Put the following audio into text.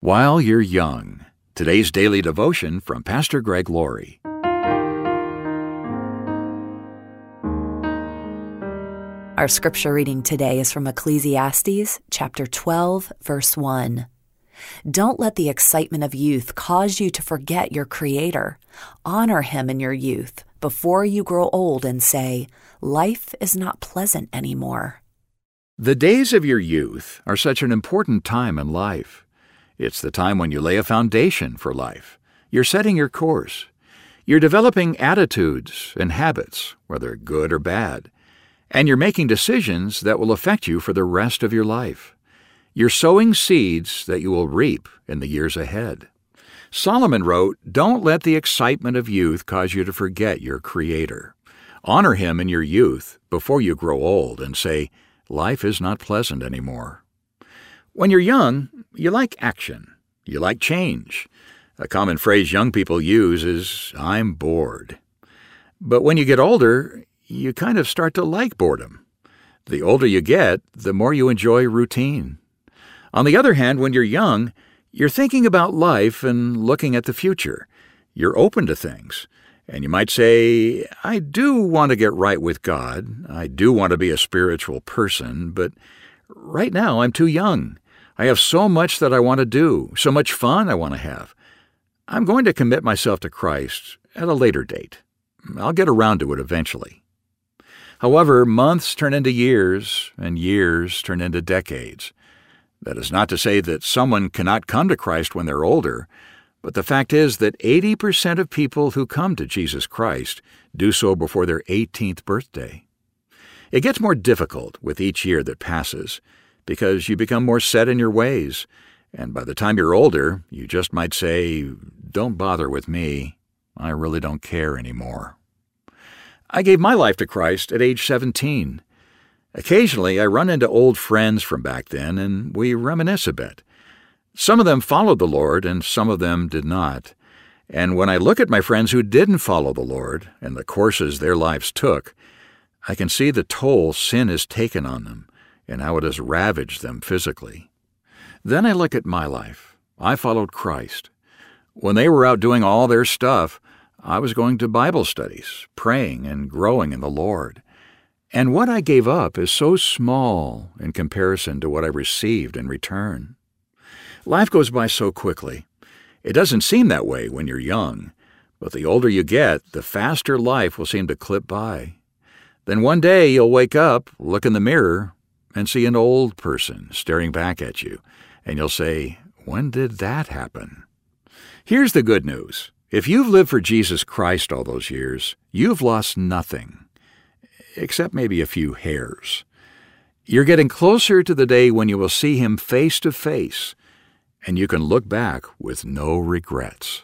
While you're young. Today's daily devotion from Pastor Greg Laurie. Our scripture reading today is from Ecclesiastes chapter 12, verse 1. Don't let the excitement of youth cause you to forget your Creator. Honor Him in your youth before you grow old and say, Life is not pleasant anymore. The days of your youth are such an important time in life. It's the time when you lay a foundation for life. You're setting your course. You're developing attitudes and habits, whether good or bad. And you're making decisions that will affect you for the rest of your life. You're sowing seeds that you will reap in the years ahead. Solomon wrote, Don't let the excitement of youth cause you to forget your Creator. Honor Him in your youth before you grow old and say, Life is not pleasant anymore. When you're young, you like action. You like change. A common phrase young people use is, I'm bored. But when you get older, you kind of start to like boredom. The older you get, the more you enjoy routine. On the other hand, when you're young, you're thinking about life and looking at the future. You're open to things. And you might say, I do want to get right with God. I do want to be a spiritual person, but right now I'm too young. I have so much that I want to do, so much fun I want to have. I'm going to commit myself to Christ at a later date. I'll get around to it eventually. However, months turn into years, and years turn into decades. That is not to say that someone cannot come to Christ when they're older, but the fact is that 80% of people who come to Jesus Christ do so before their 18th birthday. It gets more difficult with each year that passes because you become more set in your ways. And by the time you're older, you just might say, Don't bother with me. I really don't care anymore. I gave my life to Christ at age 17. Occasionally, I run into old friends from back then, and we reminisce a bit. Some of them followed the Lord, and some of them did not. And when I look at my friends who didn't follow the Lord and the courses their lives took, I can see the toll sin has taken on them and how it has ravaged them physically. Then I look at my life. I followed Christ. When they were out doing all their stuff, I was going to Bible studies, praying and growing in the Lord. And what I gave up is so small in comparison to what I received in return. Life goes by so quickly. It doesn't seem that way when you're young, but the older you get, the faster life will seem to clip by. Then one day you'll wake up, look in the mirror, and see an old person staring back at you, and you'll say, When did that happen? Here's the good news. If you've lived for Jesus Christ all those years, you've lost nothing, except maybe a few hairs. You're getting closer to the day when you will see Him face to face, and you can look back with no regrets.